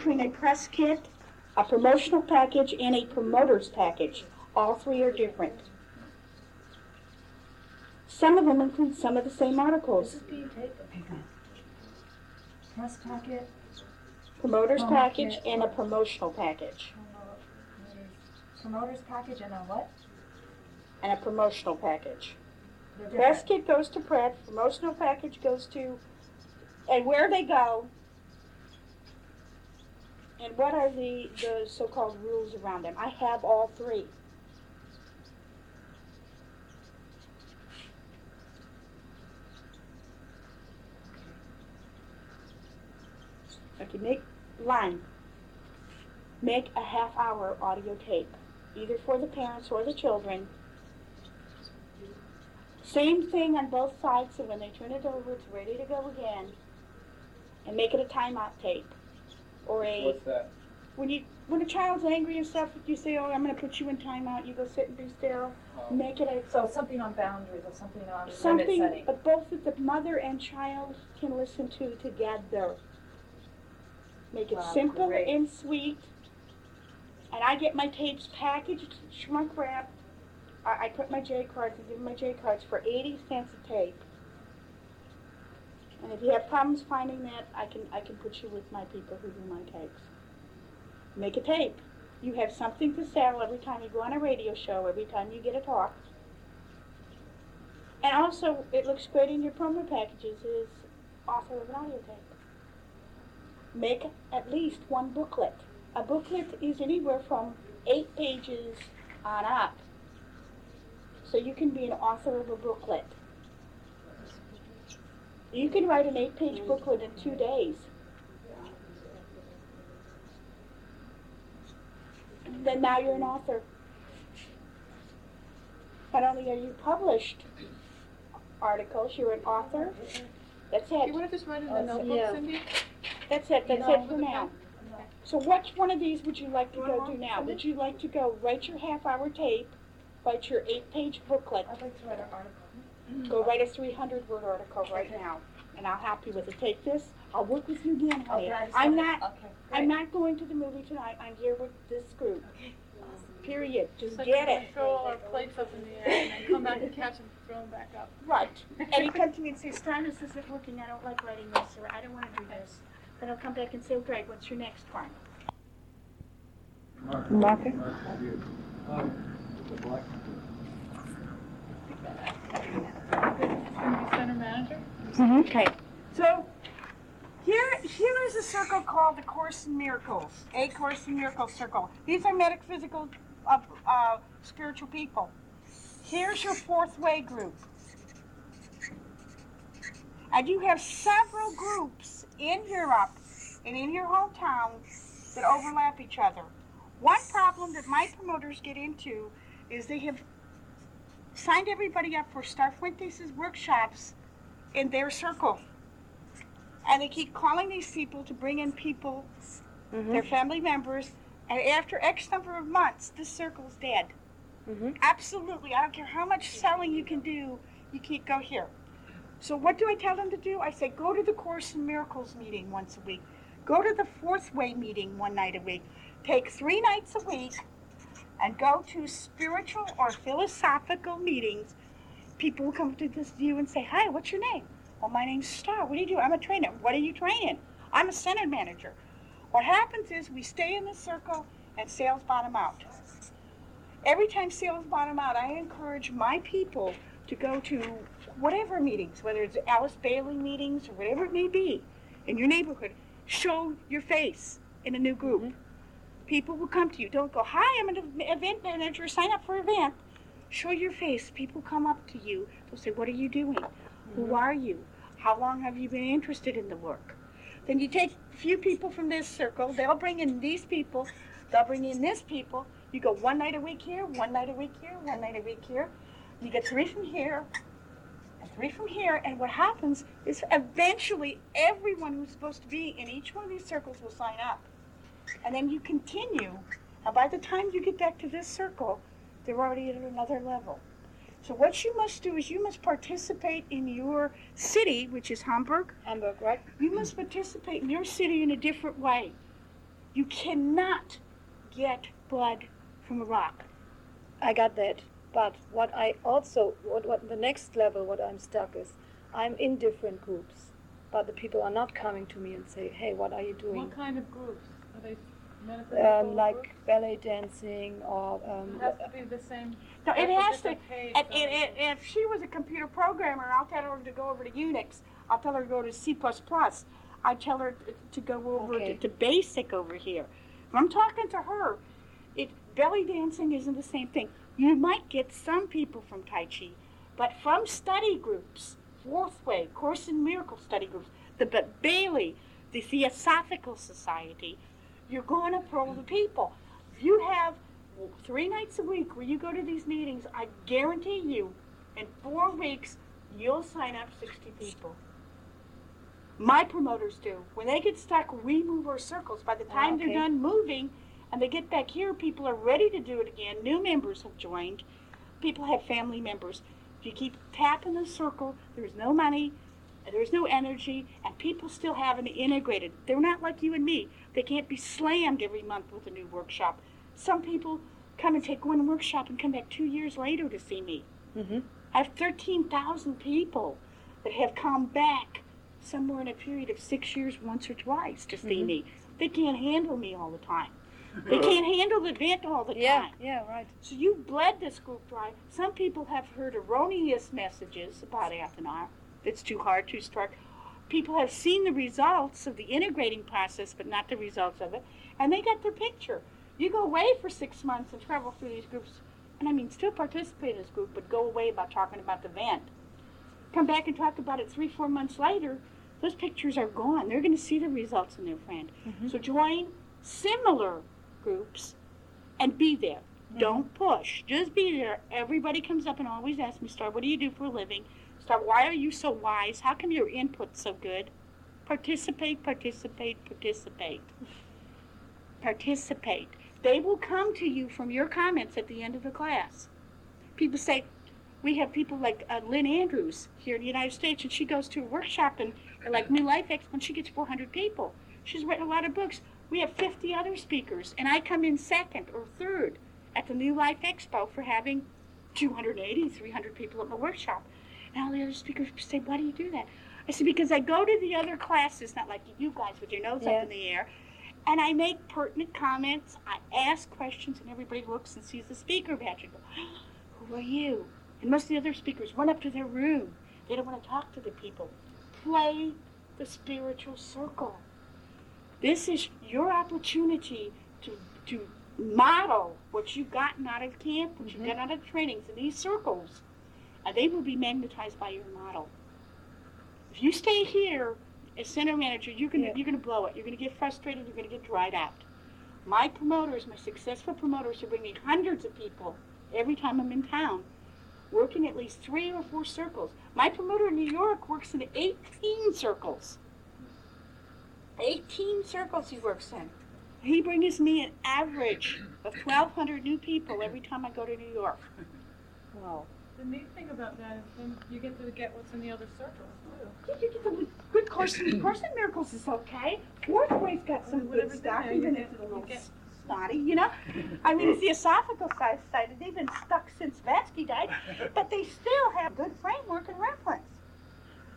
between a press kit, a promotional package, and a promoter's package. All three are different. Some of them include some of the same This articles. is being taken. Press packet, Promoter's Promo package kit. and a promotional package. promoters, promoters package and a what? And a promotional package. Press kit goes to press, promotional package goes to, and where they go, and what are the, the so-called rules around them. I have all three. Okay, make, line, make a half-hour audio tape, either for the parents or the children, same thing on both sides, so when they turn it over, it's ready to go again. And make it a timeout tape. Or a, What's that? when you, when a child's angry and stuff, you say, oh, I'm gonna put you in timeout, you go sit and be still. Um, Make it a, So something on boundaries or something on limit something, setting. but both that the mother and child can listen to together. Make it Wow, simple great. and sweet. And I get my tapes packaged, shrunk wrapped. I, I put my J cards and give them my J cards for eighty cents a tape. And if you have problems finding that, I can I can put you with my people who do my tapes. Make a tape. You have something to sell every time you go on a radio show, every time you get a talk. And also, it looks great in your promo packages is author of an audio tape. Make at least one booklet. A booklet is anywhere from eight pages on up. So you can be an author of a booklet. You can write an eight page booklet in two days. Then now you're an author. Not only are you published articles, you're an author. That's Do you it. want to just write in Oh, the notebook, yeah. Cindy? That's it. That's it for now. So which one of these would you like to go do now? Would you like to go write your half hour tape, write your eight page booklet, I'd like to write an article. Go write a three hundred word article right now, and I'll help you with it. Take this. I'll work with you again, honey. Okay, I just I'm wanna- not. Okay, I'm great. not going to the movie tonight. I'm here with this group. Period. Just It's like get when it. Throw all our plates up in the air and then come back and catch them, throw them back up. Right. And he come to me and say, Starr, this isn't working. I don't like writing this, or I don't want to do this. Then I'll come back and say, oh, great. What's your next one? Mark. Marker. Mark, you. Um, the black. Gonna be center manager? Okay. So here, here is a circle called the Course in Miracles, a Course in Miracles circle. These are metaphysical, uh, uh, spiritual people. Here's your fourth way group. And you have several groups in Europe and in your hometown that overlap each other. One problem that my promoters get into is they have signed everybody up for Starr Fuentes' workshops in their circle. And they keep calling these people to bring in people, their family members, and after X number of months, this circle's dead. Mhm. Absolutely. I don't care how much selling you can do, you can't go here. So what do I tell them to do? I say go to the Course in Miracles meeting once a week. Go to the Fourth Way meeting one night a week. Take three nights a week and go to spiritual or philosophical meetings. People will come to this view and say, Hi, what's your name? Well, my name's Starr. What do you do? I'm a trainer. What are you training? I'm a center manager. What happens is we stay in the circle and sales bottom out. Every time sales bottom out, I encourage my people to go to whatever meetings, whether it's Alice Bailey meetings or whatever it may be in your neighborhood. Show your face in a new group. Mm-hmm. People will come to you. Don't go, Hi, I'm an event manager. Sign up for an event. Show your face. People come up to you. They'll say, What are you doing? Who mm-hmm. are you? How long have you been interested in the work? Then you take a few people from this circle, they'll bring in these people, they'll bring in this people. You go one night a week here, one night a week here, one night a week here. You get three from here, and three from here, and what happens is eventually everyone who's supposed to be in each one of these circles will sign up. And then you continue, and by the time you get back to this circle, they're already at another level. So what you must do is you must participate in your city, which is Hamburg. Hamburg, right? You must participate in your city in a different way. You cannot get blood from a rock. I got that. But what I also, what, what the next level, what I'm stuck is, I'm in different groups, but the people are not coming to me and say, hey, what are you doing? What kind of groups? Are Um, like groups? ballet dancing or um, It has to be the same. No, it has to. page, And, so- and, and if she was a computer programmer, I'll tell her to go over to Unix. I'll tell her to go to C++. I tell her to go over Okay. to, to BASIC over here. If I'm talking to her, it belly dancing isn't the same thing. You might get some people from Tai Chi, but from study groups, Fourth Way, Course in Miracle study groups, the B- Bailey, the Theosophical Society, you're going to pull the people. If you have three nights a week where you go to these meetings, I guarantee you, in four weeks, you'll sign up 60 people. My promoters do. When they get stuck, we move our circles. By the Ah, time okay. they're done moving and they get back here, people are ready to do it again. New members have joined. People have family members. If you keep tapping the circle, there's no money, there's no energy, and people still haven't integrated. They're not like you and me. They can't be slammed every month with a new workshop. Some people come and take one workshop and come back two years later to see me. Mhm. I have 13,000 people that have come back somewhere in a period of six years, once or twice, to see Mhm. me. They can't handle me all the time. They can't handle the vent all the yeah, time. yeah, right. So you bled this group dry. Some people have heard erroneous messages about Athenar. It's too hard, too stark. People have seen the results of the integrating process, but not the results of it, and they got their picture. You go away for six months and travel through these groups, and I mean, still participate in this group, but go away about talking about the event. Come back and talk about it three, four months later. Those pictures are gone. They're going to see the results in their friend. Mhm. So join similar groups and be there. Don't push. Just be there. Everybody comes up and always asks me, Starr, what do you do for a living? Why are you so wise? How come your input's so good? Participate, participate, participate. Participate. They will come to you from your comments at the end of the class. People say, we have people like uh, Lynn Andrews here in the United States, and she goes to a workshop and like New Life Expo, and she gets 400 people. She's written a lot of books. We have 50 other speakers, and I come in second or third at the New Life Expo for having 280, 300 people at my workshop. And all the other speakers say, Why do you do that? I said, Because I go to the other classes, not like you guys with your nose Yeah. up in the air, and I make pertinent comments. I ask questions, and everybody looks and sees the speaker badge and go, Who are you? And most of the other speakers run up to their room. They don't want to talk to the people. Play the spiritual circle. This is your opportunity to, to model what you've gotten out of camp, what you've Mhm. gotten out of trainings in these circles, Uh, they will be magnetized by your model. If you stay here as center manager, you're gonna Yeah. you're gonna blow it. You're gonna get frustrated. You're gonna get dried out. My promoters, my successful promoters, who bring me hundreds of people every time I'm in town, working at least three or four circles. My promoter in New York works in 18 circles. 18 circles he works in. He brings me an average of 1,200 new people every time I go to New York. Wow. The neat thing about that is then you get to get what's in the other circles too. You get the good course in, course in miracles is okay. Fourth way's got some good Whatever's in stuff, even if it's a get- little you get- snotty, you know. I mean, it's the esophageal side, side they've been stuck since Blavatsky died, but they still have good framework and reference.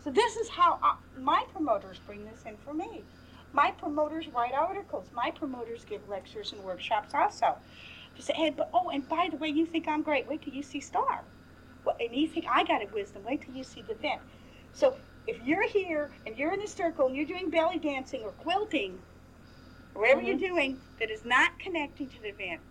So this is how uh, my promoters bring this in for me. My promoters write articles. My promoters give lectures and workshops also. To say, hey, but oh, and by the way, you think I'm great. Wait till you see Starr. And you think I got a wisdom. Wait till you see the vent. So if you're here and you're in the circle and you're doing belly dancing or quilting, or whatever you're mm-hmm. doing that is not connecting to the event,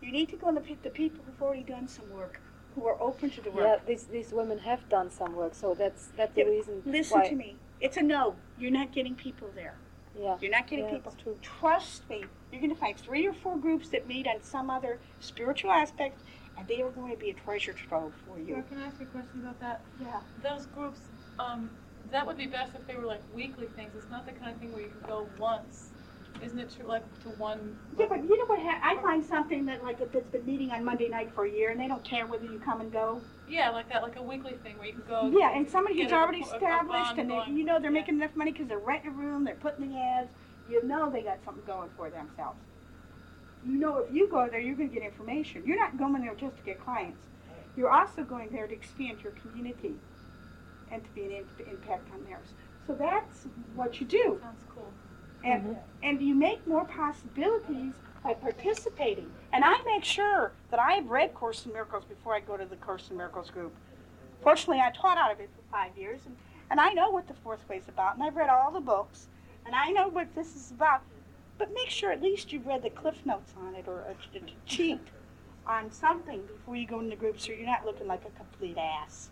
you need to go and pick the people who've already done some work, who are open to the Yeah, work. these these women have done some work, so that's that's the Yeah, reason Listen why. to me. It's a no. You're not getting people there. Yeah. You're not getting Yeah, people. true. Trust me. You're going to find three or four groups that meet on some other spiritual aspect, and they are going to be a treasure trove for Or you. can I ask you a question about that? Yeah. Those groups, um, that would be best if they were like weekly things. It's not the kind of thing where you can go once. Isn't it true, like to one? Yeah, but you know what? Ha- I find something that like if it's been meeting on Monday night for a year, and they don't care whether you come and go. Yeah, like that, like a weekly thing where you can go. Yeah, and somebody who's already a established, bond and they, you know they're Yeah. making enough money because they're renting a room, they're putting the ads. You know they got something going for themselves. You know if you go there, you're going to get information. You're not going there just to get clients. You're also going there to expand your community and to be an imp- impact on theirs. So that's what you do. Sounds cool. And, mm-hmm. and you make more possibilities by participating. And I make sure that I've read Course in Miracles before I go to the Course in Miracles group. Fortunately, I taught out of it for five years, and, and I know what the fourth way is about, and I've read all the books, and I know what this is about. But make sure at least you've read the cliff notes on it or a, a cheat on something before you go into the group so you're not looking like a complete ass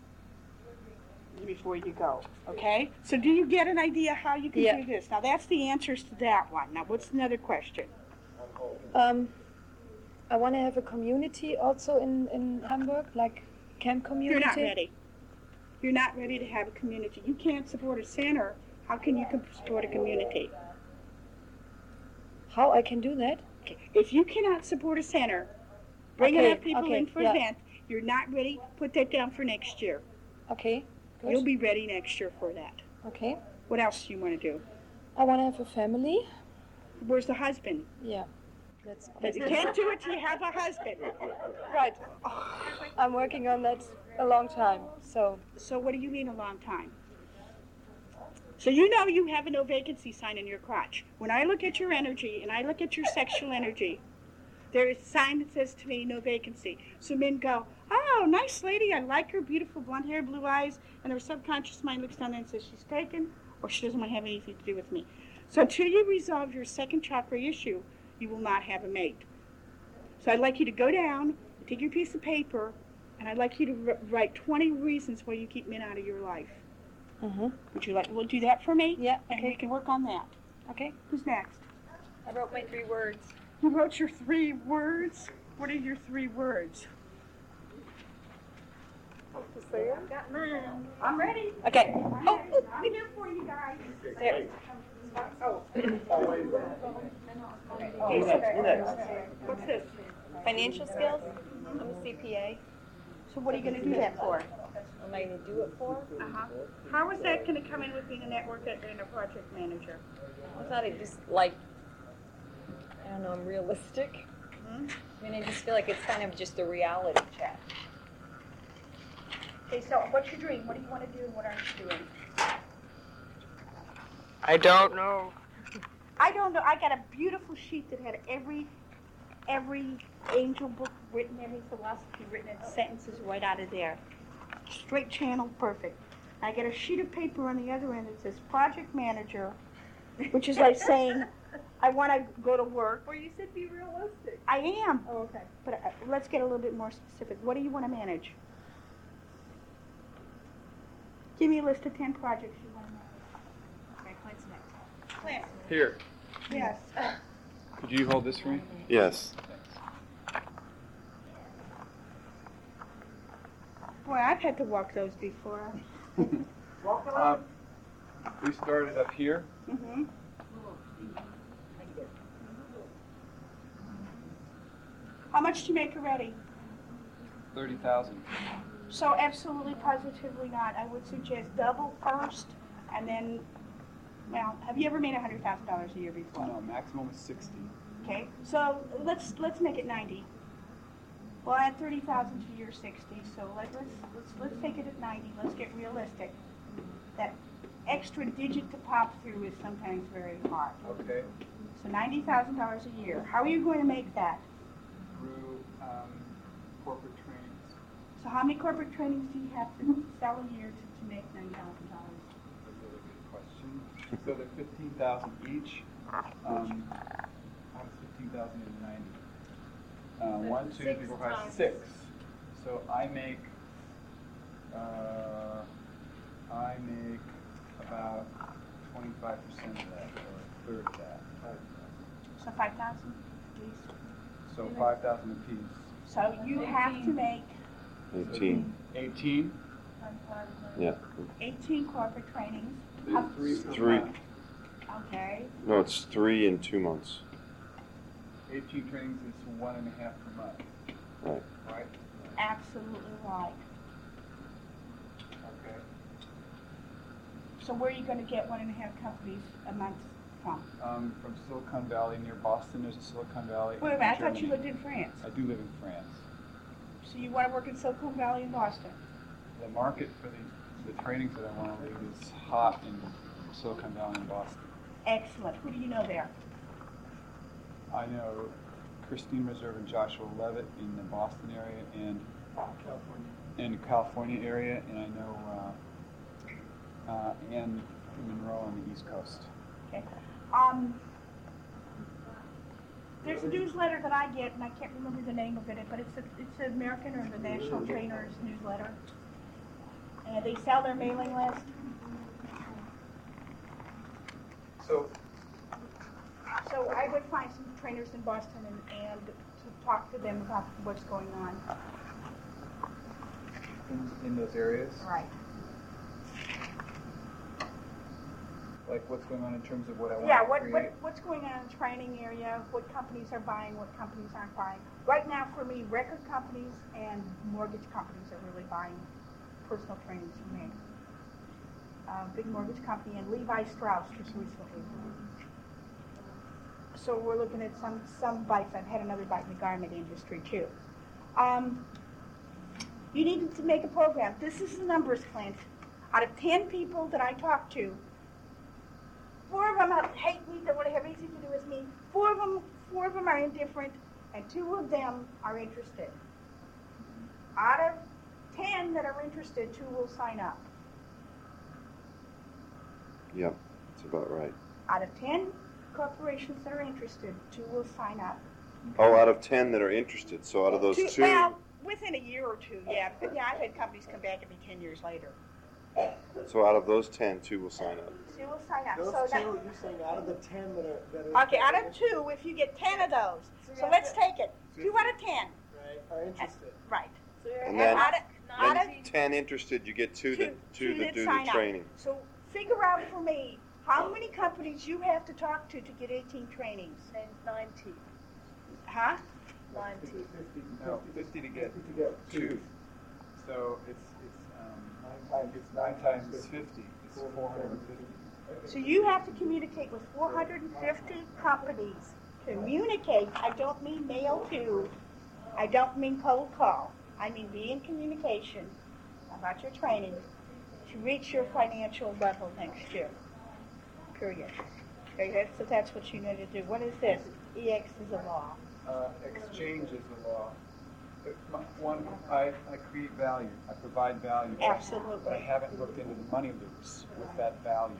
before you go. Okay? So do you get an idea how you can Yeah. do this? Now that's the answers to that one. Now what's another question? Um, I want to have a community also in, in Hamburg, like camp community. You're not ready. You're not ready to have a community. You can't support a center. How can you support a community? How I can do that? Okay. If you cannot support a center, bring Okay, enough people okay, in for yeah. event, you're not ready, put that down for next year. Okay. Good. You'll be ready next year for that. Okay. What else do you want to do? I want to have a family. Where's the husband? Yeah. That's, But you can't do it till you have a husband. right. I'm working on that a long time. So So what do you mean a long time? So you know you have a no vacancy sign in your crotch. When I look at your energy and I look at your sexual energy, there is a sign that says to me no vacancy. So men go, oh, nice lady, I like her, beautiful blonde hair, blue eyes, and their subconscious mind looks down there and says she's taken or she doesn't want to have anything to do with me. So until you resolve your second chakra issue, you will not have a mate. So I'd like you to go down, take your piece of paper, and I'd like you to write 20 reasons why you keep men out of your life. Mhm. Would you like, we'll do that for me? Yeah, And okay. we can work on that. Okay. Who's next? I wrote my three words. You wrote your three words? What are your three words? Got mine. I'm ready. Okay. Oh, I'm here for you guys. There. Oh, okay. what's this? Financial skills. I'm a CPA. So what are you going to do that for? What am I going to do it for? Uh-huh. How is that going to come in with being a network and a project manager? I thought it just like, I don't know, I'm realistic. Hmm? I mean, I just feel like it's kind of just a reality check. Okay, so what's your dream? What do you want to do and what aren't you doing? I don't know. I don't know. I got a beautiful sheet that had every every angel book written, every philosophy written, and sentences right out of there. Straight channel, perfect. I get a sheet of paper on the other end that says project manager, which is like saying, I want to go to work. Well, you said be realistic. I am, Oh, okay. but uh, let's get a little bit more specific. What do you want to manage? Give me a list of 10 projects you want to manage. Okay, Clint's next. Clint, Here, yes. could you hold this for me? Yes. Boy, I've had to walk those before. walk Um, we started up here. Mm-hmm. How much do you make already? Thirty thousand. So absolutely positively not. I would suggest double first and then, well, have you ever made a hundred thousand dollars a year before? No, maximum is sixty. Okay, so let's, let's make it ninety. We'll add thirty thousand to your sixty, so let, let's, let's, let's take it at ninety, let's get realistic. That extra digit to pop through is sometimes very hard. Okay. So ninety thousand dollars a year. How are you going to make that? Through um, corporate trainings. So how many corporate trainings do you have to sell a year to, to make ninety thousand dollars? That's a really good question. So they're fifteen thousand each. Um, how does fifteen thousand into ninety? Uh, one, two, Six three, four, five, times. six. So I make, uh, I make about twenty-five percent of that, or a third of that. So five thousand, please. So five thousand apiece. So you have to make 18. Eighteen? Yeah. eighteen corporate trainings, There's three per Three. month. okay? No, it's three in two months. Eighteen trainings is one and a half per month. Right. Right? Absolutely right. Okay. So where are you gonna get one and a half companies a month from? Um, from Silicon Valley near Boston, there's a Silicon Valley. Wait a minute, I thought you lived in France. I do live in France. So you want to work in Silicon Valley in Boston? The market for the, the trainings that I want to lead is hot in Silicon Valley in Boston. Excellent. Who do you know there? I know Christine Reserve and Joshua Levitt in the Boston area and in the California area, and I know uh, uh, Ann Monroe on the East Coast. Okay. Um, there's a newsletter that I get, and I can't remember the name of it, but it's a, it's an American or the National Trainers newsletter. And they sell their mailing list. So So I would find some trainers in Boston and, and to talk to them about what's going on. in, in those areas, Right. like what's going on in terms of what I want Yeah, to what, create. what, what's going on in the training area, what companies are buying, what companies aren't buying. Right now, for me, record companies and mortgage companies are really buying personal trainings from me. Uh, big mortgage company and Levi Strauss just recently. So we're looking at some, some bites. I've had another bite in the garment industry too. Um, you need to make a program. This is the numbers, Clint. Out of 10 people that I talk to, Four of them hate me, don't want to have anything to do with me. Four of them, four of them are indifferent, and two of them are interested. Out of ten that are interested, two will sign up. Yep, that's about right. Out of ten corporations that are interested, two will sign up. Oh, out of 10 that are interested, so out of those two, Well, within a year or two, yeah. But yeah, I've had companies come back at me ten years later. so out of those 10, two will sign up. Two will sign up. Those so two, that, you're saying out of the ten that are, that are. okay, out of two, if you get ten of those, so let's take it. Two out of ten, Right, are interested. right. So And then- out of, out of 10 interested, you get two that, Two- two two that that do sign the up. So figure out for me how many companies you have to talk to to get 18 trainings. Ninety, Huh? ninety. Fifty. No, 50 to get Fifty to get two. So it's it's um, Nine times. it's nine times 50. It's 450. So you have to communicate with 450 companies. Communicate, I don't mean mail to, I don't mean cold call. I mean be in communication about your training to reach your financial level next year. Period. Okay, that's, so that's what you need to do. What is this? EX is a law. Uh, exchange is the law. One, I, I create value. I provide value. But I haven't looked into the money loops with that value.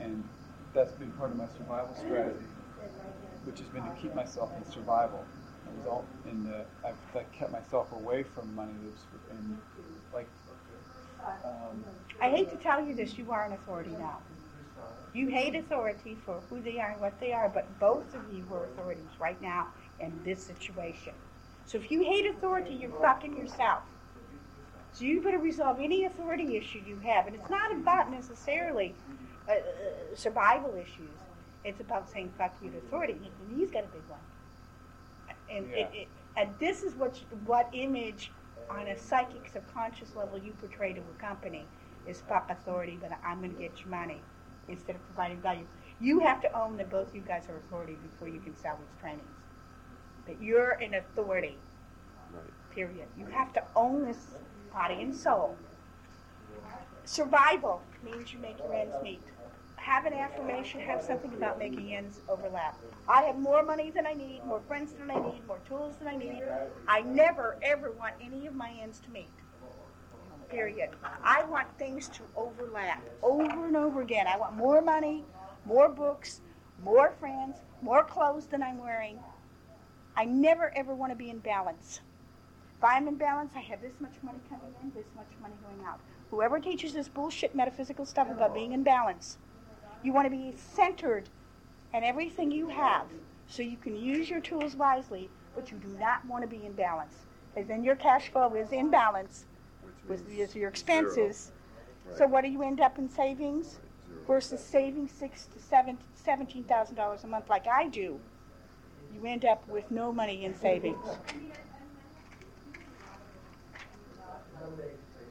And that's been part of my survival strategy, which has been to keep myself in survival. Result in the, I've like, kept myself away from money loops and like, um, I hate to tell you this, you are an authority now. You hate authority for who they are and what they are, but both of you were authorities right now in this situation. So if you hate authority, you're fucking yourself. So you better resolve any authority issue you have. And it's not about necessarily uh, uh, survival issues. It's about saying fuck you to authority. And he's got a big one. And, it, Yeah. it, and this is what, you- what image on a psychic subconscious level you portray to a company is fuck authority, but I'm going to get your money instead of providing value. You have to own that both you guys are authority before you can these trainings. That you're an authority. Right. Period. You have to own this body and soul. Survival means you make your ends meet. Have an affirmation, have something about making ends overlap. I have more money than I need, more friends than I need, more tools than I need. I never, ever want any of my ends to meet. Period. I want things to overlap over and over again. I want more money, more books, more friends, more clothes than I'm wearing. I never, ever want to be in balance. If I'm in balance, I have this much money coming in, this much money going out. Whoever teaches this bullshit metaphysical stuff about being in balance, you want to be centered in everything you have so you can use your tools wisely, but you do not want to be in balance. Because then your cash flow is in balance Which with means your- expenses. Right. So what do you end up in savings Right, versus saving six to seven, seventeen thousand dollars a month like I do? You end up with no money in savings.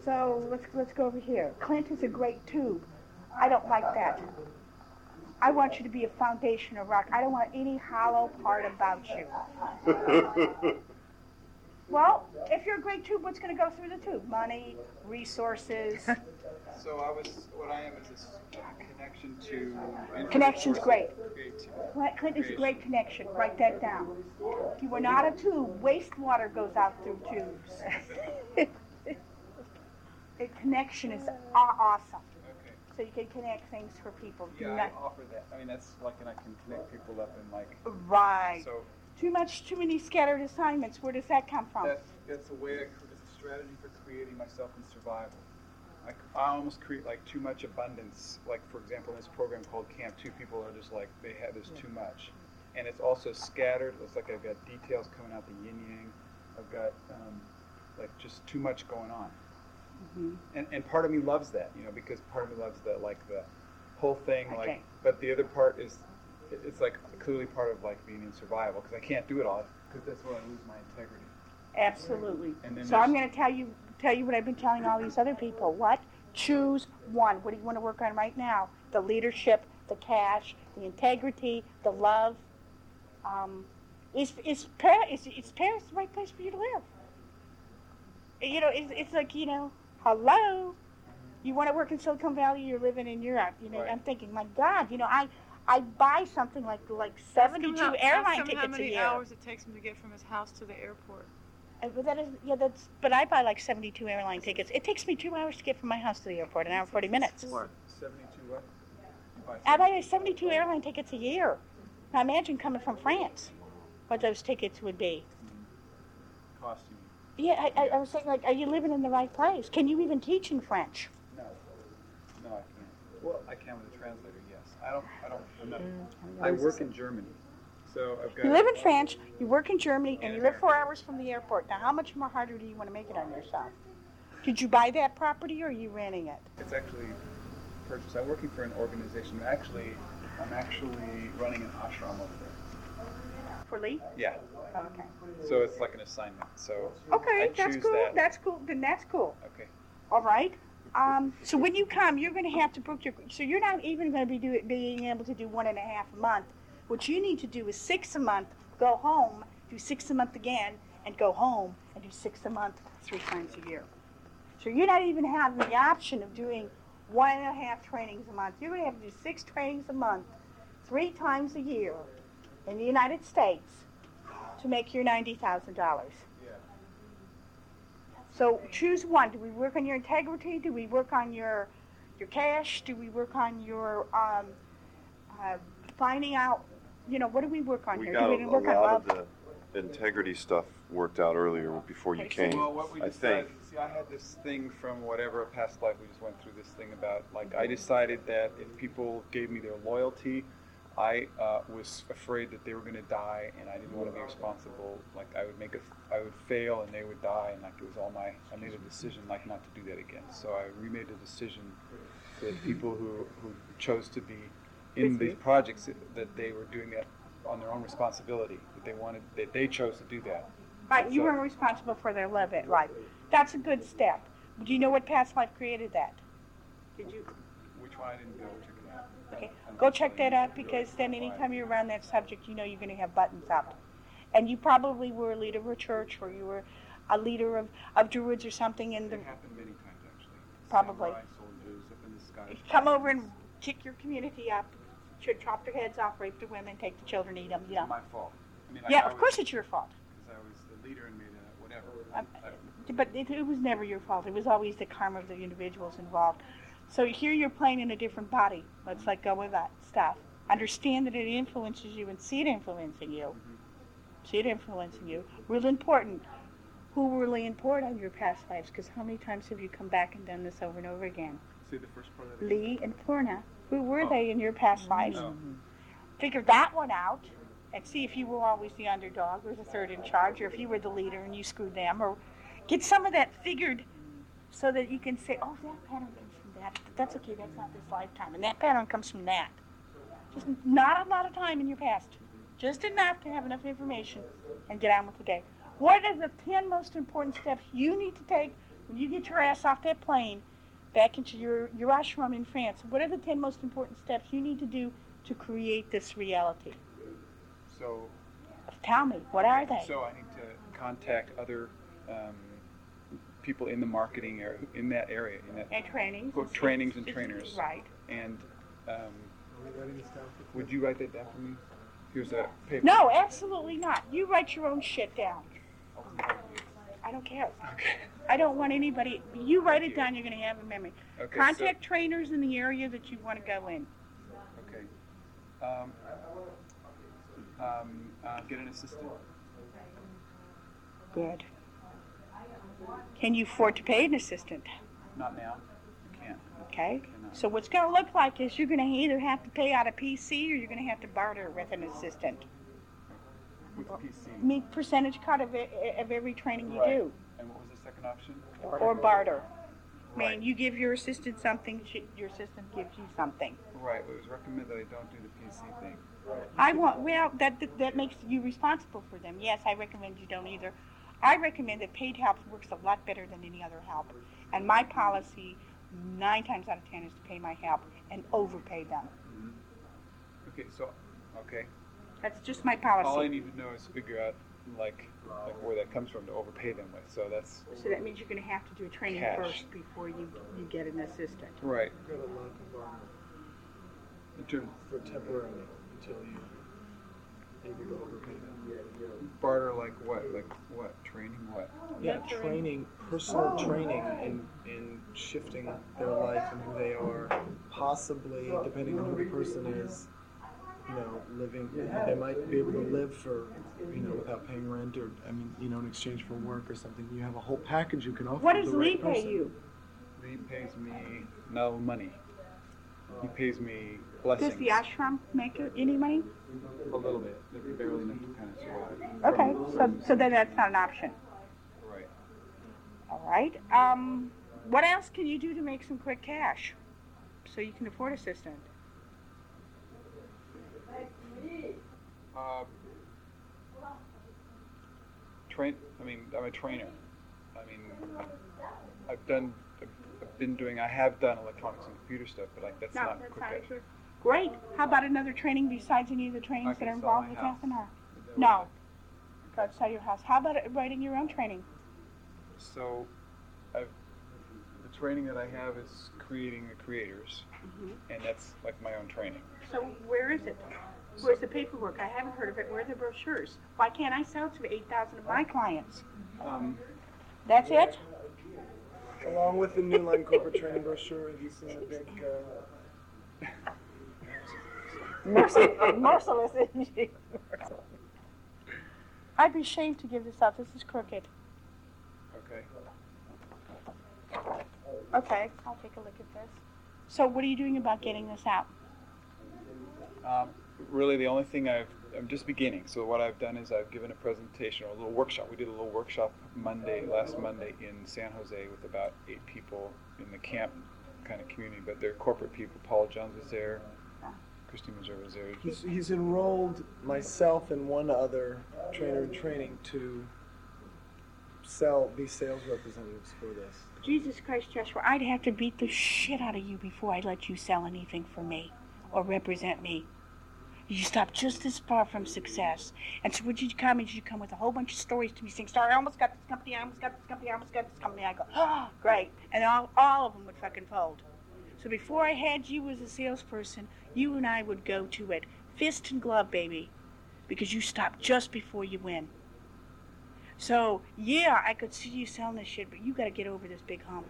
So let's let's go over here. Clint is a great tube. I don't like that. I want you to be a foundation of rock. I don't want any hollow part about you. Well, if you're a great tube, what's going to go through the tube? Money, resources. So I was, what I am is this connection to. Connection's great. Creativity. Clint Clint is a great connection. Write that down. If you are not a tube. Wastewater goes out through tubes. a connection is awesome. Okay. So you can connect things for people. Do Yeah, I offer that. I mean, that's like, and I can connect people up in like, right. so Too much, too many scattered assignments. Where does that come from? that's, that's a way, I it's a strategy for creating myself in survival. I, I almost create like too much abundance. Like, for example, in this program called Camp Two, people are just like, they have, there's too much. And it's also scattered. It's like I've got details coming out the yin yang. I've got, um, like just too much going on. Mhm. and, and part of me loves that, you know, because part of me loves the like the whole thing, Okay. like. But the other part is, it's like clearly part of like being in survival because I can't do it all because that's where I lose my integrity. Absolutely. And then So I'm going to tell you tell you what I've been telling all these other people. What? Choose one. What do you want to work on right now? The leadership, the cash, the integrity, the love. Um, is is Paris? Is, is Paris the right place for you to live? You know, it's, it's like you know, hello. You want to work in Silicon Valley? You're living in Europe. You know, Right. I'm thinking, my God, you know, I I buy something like like Ask him 72 how- ask airline him tickets how many a year. hours it takes him to get from his house to the airport. Uh, But that is, yeah, that's, but I buy like 72 airline tickets. It takes me two hours to get from my house to the airport, an hour and 40 minutes. Four. Seventy-two what? You I buy 72 airline tickets a year. Now imagine coming from France, what those tickets would be. cost you? Yeah, I, I, I was saying, like, are you living in the right place? Can you even teach in French? No, no, I can't. Well, I can with a translator. Yes, I don't. I don't. Mm, I work in Germany, so I've got. You live in France, you work in Germany, and you live four hours from the airport. Now, how much more harder do you want to make it on yourself? Did you buy that property or are you renting it? It's actually purchased. I'm working for an organization. Actually, I'm actually running an ashram over there. For Lee? Yeah. Okay. So it's like an assignment. So Okay, that's cool. that. That's cool. Then that's cool. okay. All right. Um, so when you come, you're going to have to book your. So you're not even going to be do, being able to do one and a half a month. What you need to do is six a month. Go home, do six a month again, and go home and do six a month three times a year. So you're not even having the option of doing one and a half trainings a month. You're going to have to do six trainings a month, three times a year, in the United States, to make your ninety thousand dollars. Yeah. So choose one. Do we work on your integrity? Do we work on your your cash? Do we work on your um, uh, finding out? You know, what do we work on We here? got do a, we a work on lot love? of the integrity stuff worked out earlier before you came. Well, what we I decided, think. see, I had this thing from whatever past life we just went through this thing about, like, I decided that if people gave me their loyalty, I uh, was afraid that they were going to die, and I didn't want to be responsible. Like, I would make a, I would fail, and they would die, and like it was all my. I made a decision like not to do that again. So I remade a decision that people who who chose to be in these projects that they were doing that on their own responsibility. That they wanted, that they chose to do that. Right, you so- were responsible for their living. Right, that's a good step. Do you know what past life created that? Did you? Which one I didn't go check it out. Okay, go check that out because then anytime you're around that subject, you know you're going to have buttons up. And you probably were a leader of a church or you were a leader of, of Druids or something in the. It happened many times actually. Probably. Samurai soldiers up in the sky. Come over and kick your community up, should chop their heads off, rape the women, take the children, eat them, you know. My fault. I mean, Yeah, I, of course it's your fault. Because I was the leader and made a whatever. Um, But it, it was never your fault. It was always the karma of the individuals involved. So here you're playing in a different body. Let's let go of that stuff. Understand that it influences you and see it influencing you. Mm-hmm. See it influencing you. Really important. Who really important in your past lives? Because how many times have you come back and done this over and over again? See the first part of that. Lee and Purna. Who were Oh. they in your past mm-hmm. lives? Oh. Figure that one out and see if you were always the underdog or the third in charge or if you were the leader and you screwed them or get some of that figured so that you can say, oh, that pattern that. That's okay, that's not this lifetime. And that pattern comes from that. Just not a lot of time in your past. Just enough to have enough information and get on with the day. What are the 10 most important steps you need to take when you get your ass off that plane back into your, your ashram in France? What are the 10 most important steps you need to do to create this reality? So, Tell me, what are they? so I need to contact other um, people in the marketing area, in that area, in that, And trainings? Book trainings and trainers. Right. and um, Are we writing this down for would you write that down for me? Here's a paper. No, absolutely not. You write your own shit down. I don't care. Okay. I don't want anybody, you write it down, you're gonna have a memory. Okay. Contact trainers in the area that you wanna go in. Okay. Um, um, uh, get an assistant. Good. Can you afford to pay an assistant? Not now. I can't. Okay? So what's gonna look like is you're gonna either have to pay out a PC or you're gonna have to barter with an assistant. What's PC? Make percentage cut of, it, of every training you Right. do. And what was the second option? Or barter. I Right. mean, you give your assistant something, she- your assistant gives you something. Right. It was recommended that I don't do the PC thing. I want, well, that, that, that makes you responsible for them. Yes, I recommend you don't either. I recommend that paid help works a lot better than any other help. And my policy, nine times out of ten, is to pay my help and overpay them. Okay. So, okay. That's just my policy. All I need to know is figure out like like where that comes from to overpay them with. So that's So that means you're gonna have to do a training Cash. first before you, you get an assistant. right. Got a lot of barter In terms for temporarily until you maybe to overpay them. Barter, like what? Like what? Training? What? Yeah, training, personal oh. training in, in shifting their life and who they are. Possibly, depending on who the person is, you know, living, they might be able to live for, you know, without paying rent or, I mean, you know, in exchange for work or something. You have a whole package you can offer What the does right Lee pay person. you? He pays me no money. He pays me Does the ashram make any money? A little bit. Barely enough to kind of survive. Okay, so, so then that's not an option. Right. All right. Um, what else can you do to make some quick cash so you can afford assistant? Uh, train. I mean, I'm a trainer. I mean, I've done. I've been doing. I have done electronics and computer stuff, but like that's no, not that's quick. not cash. true. Great. How about another training besides any of the trainings I that are involved with house. F&R? No. Go outside your house. How about writing your own training? So, I've, the training that I have is creating the creators, and that's like my own training. So where is it? Where's the paperwork? I haven't heard of it. Where are the brochures? Why can't I sell to 8,000 of my clients? Um, That's it? Along with the New Line Corporate Training brochure, have you seen the big, uh, Mercil- merciless, isn't she? I'd be ashamed to give this up. This is crooked. okay. Okay, I'll take a look at this. So what are you doing about getting this out? Um, really, the only thing I've I'm just beginning. So what I've done is I've given a presentation or a little workshop. We did a little workshop Monday, last Monday in San Jose with about eight people in the camp kind of community, but they're corporate people. Paul Jones was there, Christine Missouri was there. he's, he's enrolled myself and one other trainer in training to sell, be sales representatives for this. Jesus Christ, Joshua, I'd have to beat the shit out of you before I'd let you sell anything for me or represent me. You stopped just this far from success. And so would you come and you come with a whole bunch of stories to me saying, Starr, I almost got this company, I almost got this company, I almost got this company. I go, oh, great. And all, all of them would fucking fold. So before I had you as a salesperson, you and I would go to it, fist and glove, baby, because you stopped just before you win. So yeah, I could see you selling this shit, but you got to get over this big hump.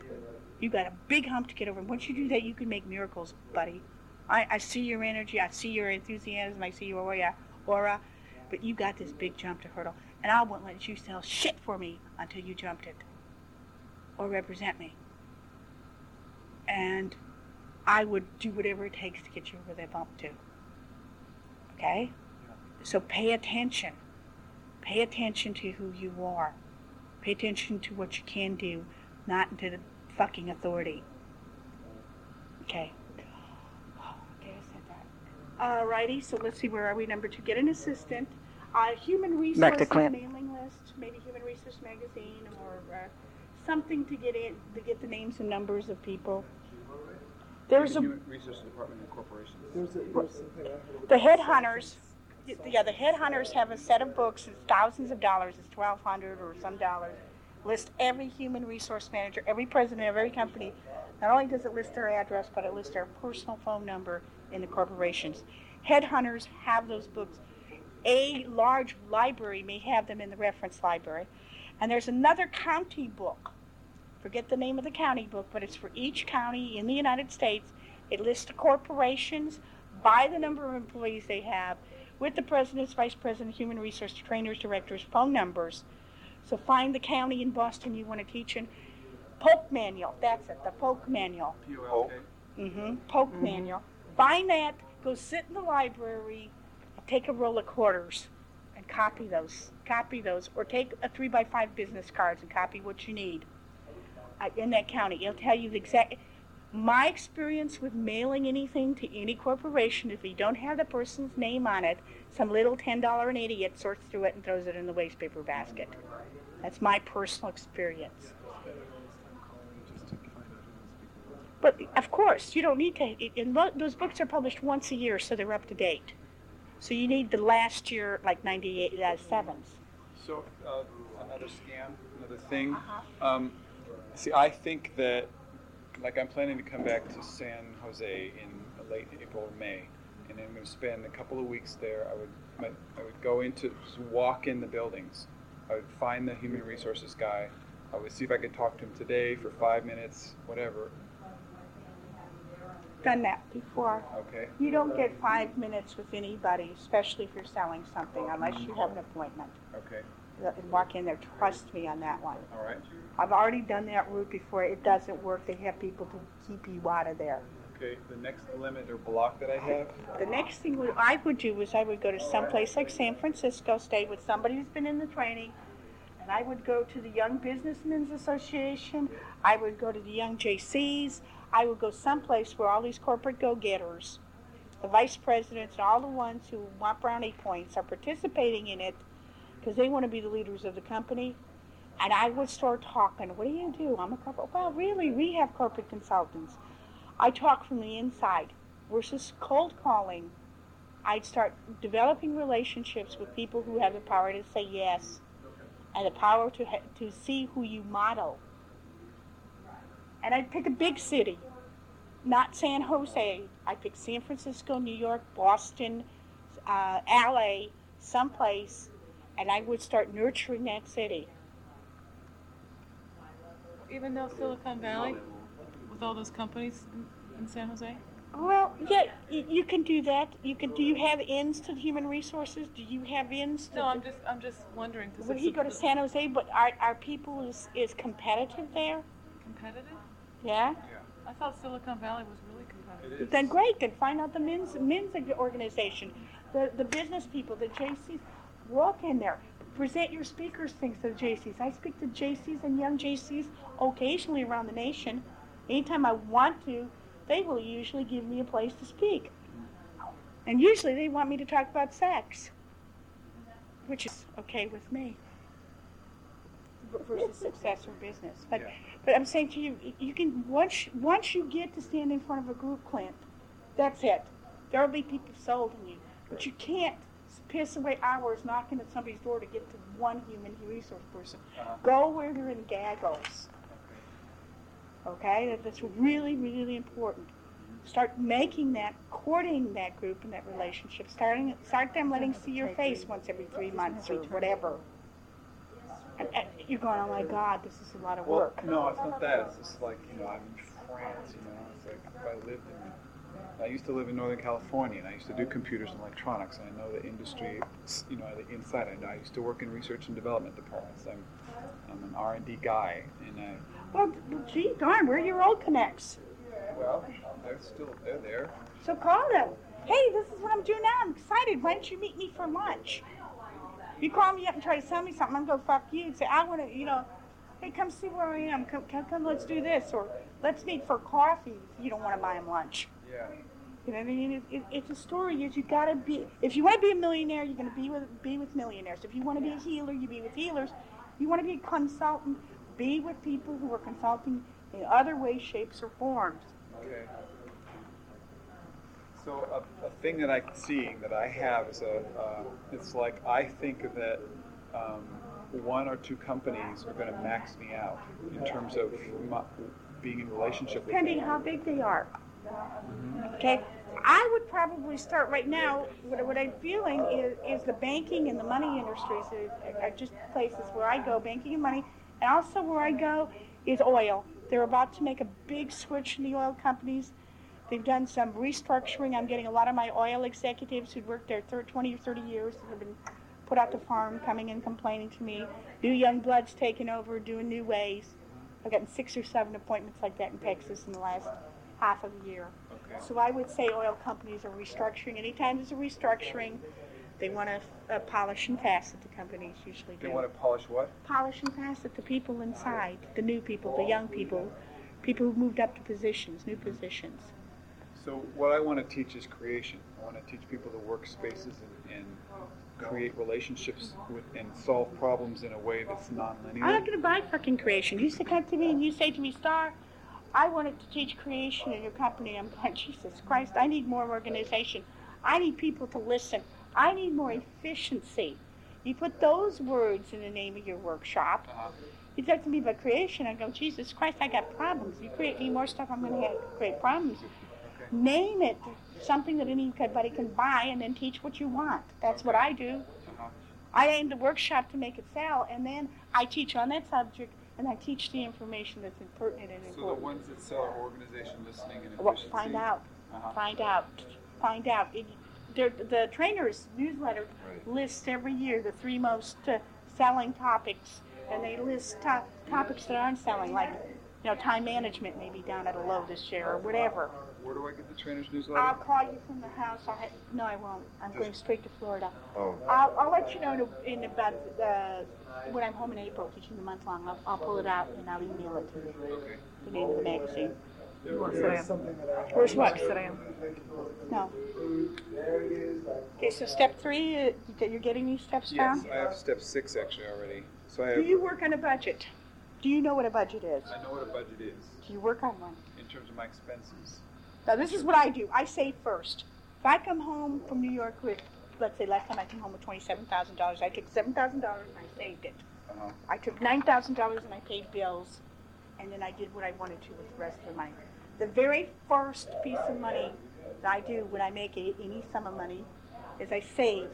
You got a big hump to get over. And once you do that, you can make miracles, buddy. I, I see your energy, I see your enthusiasm, I see your aura, aura, but you got this big jump to hurdle, and I won't let you sell shit for me until you jumped it or represent me. And I would do whatever it takes to get you over that bump too. Okay? So pay attention. Pay attention to who you are. Pay attention to what you can do, not to the fucking authority. Okay. Okay, I said that. Alrighty, so let's see, where are we? Number two, get an assistant. Uh, human resources mailing list, maybe Human Resource Magazine or uh, something to get in, to get the names and numbers of people. There's a, Human Resources Department and corporations. There's, a, there's something I heard. the headhunters, yeah, the headhunters have a set of books, it's thousands of dollars, it's twelve hundred or some dollars. List every human resource manager, every president of every company. Not only does it list their address, but it lists their personal phone number in the corporations. Headhunters have those books. A large library may have them in the reference library. And there's another county book. Forget the name of the county book, but it's for each county in the United States. It lists the corporations by the number of employees they have, with the president's, vice president, human resource trainers, directors, phone numbers. So find the county in Boston you want to teach in. Polk Manual, that's it, the Polk Manual. P-O-L-K. Mm-hmm. Polk Manual. Find that, go sit in the library, take a roll of quarters, and copy those. Copy those, or take a three by five business cards and copy what you need in that county. It'll tell you the exact. My experience with mailing anything to any corporation, if you don't have the person's name on it, some little ten dollar an idiot sorts through it and throws it in the waste paper basket. That's my personal experience. Just to find out who the speaker was. But of course, you don't need to. And those books are published once a year, so they're up to date. So you need the last year, like '98, uh, sevens. So, uh, another scam, another thing. Uh-huh. Um, see, I think that, like, I'm planning to come back to San Jose in late April or May, and I'm going to spend a couple of weeks there. I would, my, I would go into, just walk in the buildings. I would find the human resources guy. I would see if I could talk to him today for five minutes, whatever. Done that before. Okay. You don't get five minutes with anybody, especially if you're selling something, unless you have an appointment. Okay. And walk in there. Trust me on that one. All right. I've already done that route before. It doesn't work. They have people to keep you out of there. Okay. The next limit or block that I have. The next thing I would do is I would go to some place like San Francisco, stay with somebody who's been in the training, and I would go to the Young Businessmen's Association. I would go to the Young JCs. I would go someplace where all these corporate go-getters, the vice presidents, and all the ones who want brownie points are participating in it because they want to be the leaders of the company. And I would start talking. What do you do? I'm a corporate. Well, really, we have corporate consultants. I talk from the inside versus cold calling. I'd start developing relationships with people who have the power to say yes and the power to ha- to see who you model. And I'd pick a big city, not San Jose. I'd pick San Francisco, New York, Boston, uh, LA, someplace, and I would start nurturing that city. Even though Silicon Valley, with all those companies in, in San Jose? Well, yeah, y- you can do that. You can. Do you have ins to human resources? Do you have ins? To No, I'm just, I'm just wondering. 'cause Would he go to San Jose? But are, are people is, is competitive there? Competitive? Yeah. I thought Silicon Valley was really competitive. It is. Then great. Then find out the men's men's organization, the the business people, the JCs. Walk in there. Present your speakers things to the JCs. I speak to JCs and young JCs occasionally around the nation. Anytime I want to, they will usually give me a place to speak. And usually they want me to talk about sex, which is okay with me versus success or business. But Yeah. but I'm saying to you, you can once once you get to stand in front of a group, Clint, that's it. There will be people sold in you, but you can't piss away hours knocking at somebody's door to get to one human resource person. Uh-huh. Go where they're in gaggles. Okay, that's really really important. Start making that, courting that group and that relationship. Starting, start them letting see your face once every three months or whatever. And, and you're going, oh my God, this is a lot of Well, work. no, it's not that. It's just like you know, I'm in France. You know, it's like if I lived in. I used to live in Northern California, and I used to do computers and electronics, and I know the industry. You know, the inside. I know. I used to work in research and development departments. I'm, I'm an R and D guy, and I. Well, gee darn, where are your old connects? Well, they're still they're there. So call them. Hey, this is what I'm doing now. I'm excited. Why don't you meet me for lunch? You call me up and try to sell me something, I'm gonna go fuck you and say I want to, you know, hey, come see where I am. Come, come, come, let's do this, or let's meet for coffee. If you don't want to buy him lunch. Yeah. You know what I mean? It, it, it's a story. Is you gotta be. If you want to be a millionaire, you're gonna be with be with millionaires. If you want to be a healer, you be with healers. You want to be a consultant, be with people who are consulting in other ways, shapes, or forms. Okay. So a, a thing that I'm seeing that I have is a, uh, it's like I think that um, one or two companies are going to max me out in terms of my, being in relationship with depending how big they are. Okay, I would probably start right now. What, what I'm feeling is, is the banking and the money industries are, are just places where I go, banking and money, also where I go is oil. They're about to make a big switch in the oil companies. They've done some restructuring. I'm getting a lot of my oil executives who'd worked there thir 20 or 30 years have been put out the farm, coming and complaining to me. New young bloods taking over, doing new ways. I've gotten six or seven appointments like that in Texas in the last half of the year. Okay. So I would say oil companies are restructuring. Anytime there's a restructuring, they want to uh, polish and pass it. The companies usually do. They want to polish what? polish and pass it to people inside, the new people, the young people, people who've moved up to positions, new positions. So what I want to teach is creation. I want to teach people to work spaces and, and create relationships with and solve problems in a way that's non-linear. I'm not going to buy fucking creation. You say come to me and you say to me, Starr, I wanted to teach creation in your company. I'm going, Jesus Christ, I need more organization. I need people to listen. I need more efficiency. You put those words in the name of your workshop. Uh-huh. You talk to me about creation. I go, Jesus Christ, I got problems. You create me more stuff, I'm going to have create problems. Name it something that anybody can buy and then teach what you want. That's what I do. Uh-huh. I aim the workshop to make it sell, and then I teach on that subject, and I teach the information that's pertinent and important. So the ones that sell are organization listening and Well, find out. Uh-huh. Find out. Find out. It, the trainers newsletter lists every year the three most uh, selling topics, and they list to- topics that aren't selling, like you know time management may be down at a low this year or whatever. Where do I get the trainer's newsletter? I'll call you from the house. I'll ha- no, I won't. I'm going straight to Florida. Oh, I'll, I'll let you know in, in about uh, when I'm home in April, teaching the month long. I'll, I'll pull it out and I'll email it to you. okay. The name of the magazine. There's something that I have. Where's what? No. Okay, so step three, uh, you're getting these steps Yes, down? I have step six actually already. So I Do have. you work on a budget? Do you know what a budget is? I know what a budget is Do you work on one? in terms of my expenses. Now, this is what I do. I save first. If I come home from New York with, let's say last time I came home with $27,000, I took $7,000 and I saved it. Uh-huh. I took $9,000 and I paid bills, and then I did what I wanted to with the rest of the money. The very first piece of money that I do when I make a, any sum of money is I save.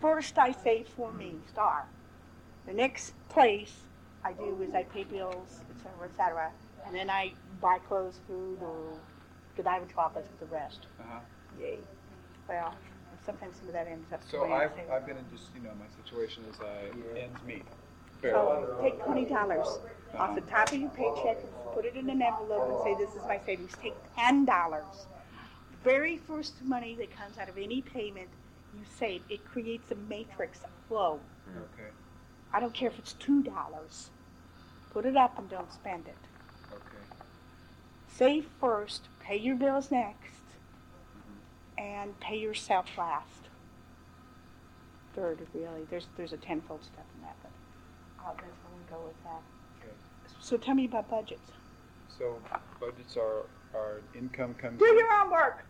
First, I save for me, Starr. The next place I do is I pay bills, et cetera, et cetera, and then I buy clothes, food, or good Irish chocolates with the rest. Uh-huh. Yay. Well, sometimes some of that ends up. So I I've. I've been in just, you know, my situation is I ends meet. So take twenty dollars off the top of your paycheck, and put it in an envelope and say, this is my savings. Take ten dollars. Very first money that comes out of any payment you save, it creates a matrix, a flow. Okay, I don't care if it's two dollars. Put it up and don't spend it. okay. Save first, pay your bills next, mm-hmm. and pay yourself last. Third, really. There's there's a tenfold step in that, but that's where we go with that. Okay. So tell me about budgets. So budgets are, our income comes Do in. your own work.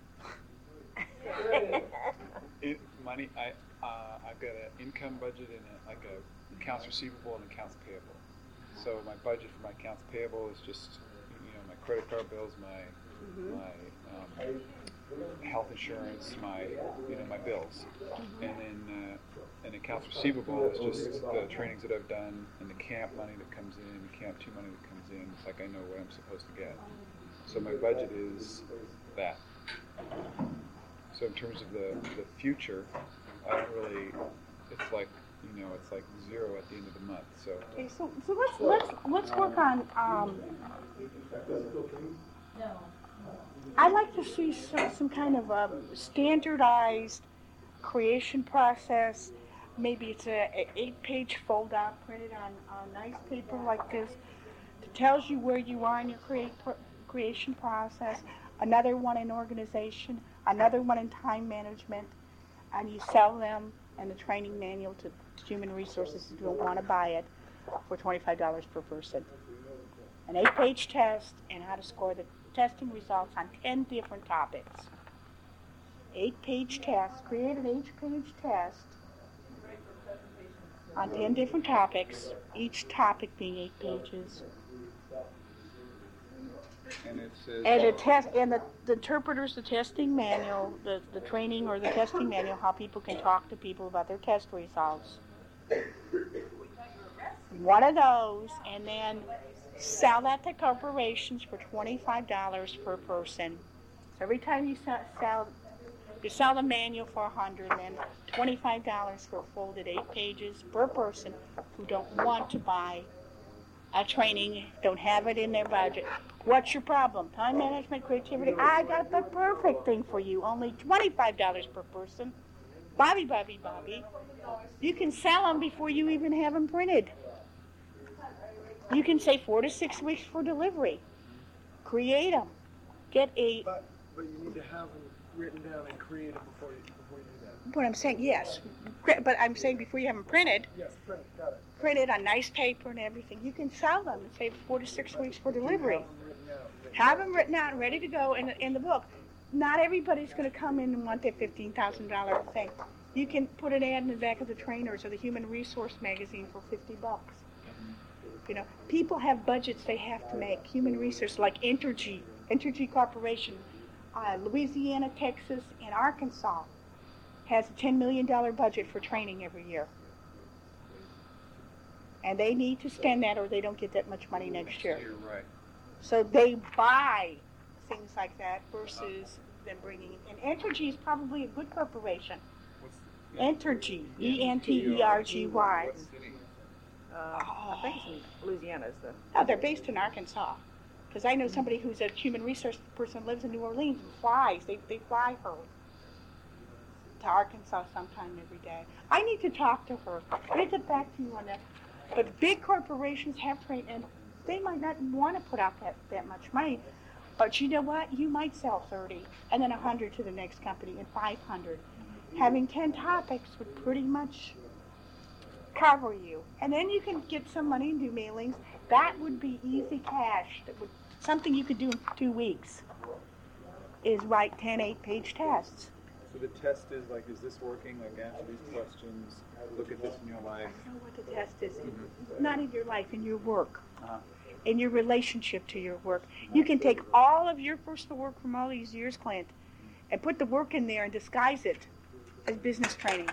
in, money. I uh, I've got an income budget and a, like a accounts receivable and accounts payable. So my budget for my accounts payable is just you know my credit card bills, my Mm-hmm. my um, health insurance, my you know my bills, and then uh, and accounts receivable is just the trainings that I've done and the camp money that comes in, the camp two money that comes in. It's like I know what I'm supposed to get. So my budget is that. So in terms of the, the future, I don't really, it's like, you know, it's like zero at the end of the month, so. Okay, so, so let's let's let's work on. Um, I'd like to see some, some kind of um, standardized creation process. Maybe it's a, a eight-page fold-out printed on, on nice paper like this that tells you where you are in your create, creation process. Another one in organization, another one in time management, and you sell them and the training manual to human resources if you don't want to buy it for $25 per person. An eight-page test and how to score the testing results on 10 different topics. eight-page test, create an eight-page test on ten different topics, each topic being eight pages. And it says. And the test, and the, the interpreters, the testing manual, the, the training or the testing manual, how people can talk to people about their test results. One of those, and then sell that to corporations for twenty-five dollars per person. So every time you sell, sell, you sell the manual for a hundred, then twenty-five dollars for a folded eight pages per person who don't want to buy a training, don't have it in their budget. What's your problem? Time management, creativity. I got the perfect thing for you. Only twenty-five dollars per person. Bobby, Bobby, Bobby. You can sell them before you even have them printed. You can say four to six weeks for delivery. Create them. Get a. But, but you need to have them written down and created before you, before you do that. What I'm saying, yes, but I'm saying before you have them printed, Yes, print, got it. printed on nice paper and everything, you can sell them and say four to six weeks for delivery. Have 'em written out. have them written out and ready to go in, in the book. Not everybody's going to come in and want thousand dollar thing. You can put an ad in the back of the trainers or the Human Resource magazine for fifty bucks. You know, people have budgets they have to make. Human Resource, like Entergy, Entergy Corporation, uh, Louisiana, Texas, and Arkansas, has a ten million dollar budget for training every year. And they need to spend that, or they don't get that much money next year. You're right. So they buy things like that versus them bringing it. And Entergy is probably a good corporation. Entergy, E N T E R G Y. Uh, I think it's in Louisiana is the. Oh, they're based in Arkansas. Because I know somebody who's a human resource person lives in New Orleans and flies. They, they fly her to Arkansas sometime every day. I need to talk to her. Let me get back to you on that. But big corporations have trained, and they might not want to put out that, that much money. But you know what? You might sell 30 and then 100 to the next company and 500. Having 10 topics would pretty much cover you. And then you can get some money and do mailings. That would be easy cash. That would something you could do in two weeks. Is write 10 eight-page tests. So the test is like, is this working? Like, answer these questions. Look at this in your life. I know what the test is. Not in your life, in your work. Uh-huh. In your relationship to your work. You can take all of your personal work from all these years, Clint, and put the work in there and disguise it as business training.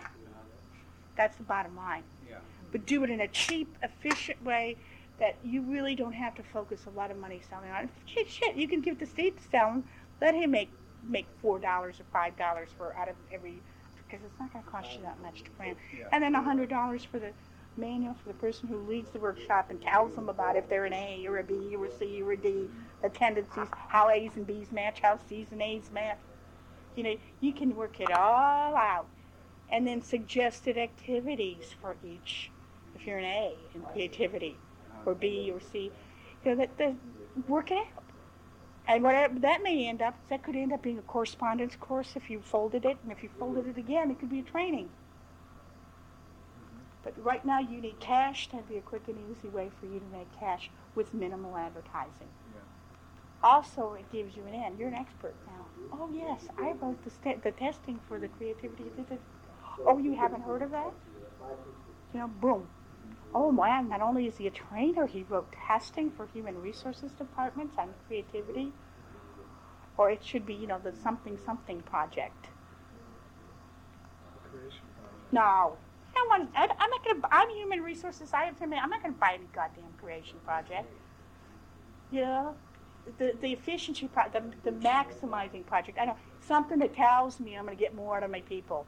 That's the bottom line. Yeah. But do it in a cheap, efficient way that you really don't have to focus a lot of money selling on. Shit, shit, you can give the state to sell 'em. Let him make make four dollars or five dollars for out of every because it's not going to cost you that much to print. Yeah. And then a hundred dollars for the manual for the person who leads the workshop and tells them about if they're an A or a B or a C or a D, the tendencies, how A's and B's match, how C's and A's match. You know, you can work it all out, and then suggested activities for each. If you're an A in creativity, or B or C, you know that, that work it out. And whatever that may end up, that could end up being a correspondence course if you folded it, and if you folded it again, it could be a training. Mm-hmm. But right now, you need cash. That'd be a quick and easy way for you to make cash with minimal advertising. Yeah. Also, it gives you an end. You're an expert now. Oh yes, I wrote the st- the testing for the creativity. Oh, you haven't heard of that? You know, boom. Oh man, not only is he a trainer, he wrote testing for human resources departments on creativity. Or it should be, you know, the something something project. Project. No, I'm not gonna. I'm human resources. I have to. I'm not gonna buy any goddamn creation project. Know, the the efficiency pro, the the maximizing project. I know something that tells me I'm gonna get more out of my people,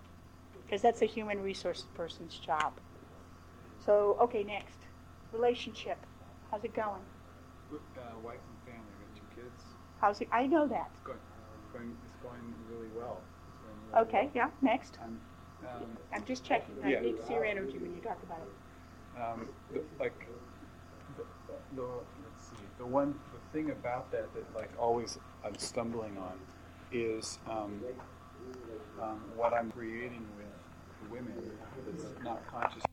because that's a human resources person's job. So okay, next, relationship. How's it going? With, uh, wife and family. Got two kids. How's it? I know that. It's going, it's going, it's going really well. It's going really Okay, yeah. Next, well. I'm, um, I'm just checking. I Yeah. need to see your energy when you talk about it. um, the, like the, the let's see the one the thing about that that like always I'm stumbling on is um, um, what I'm creating with women that's not conscious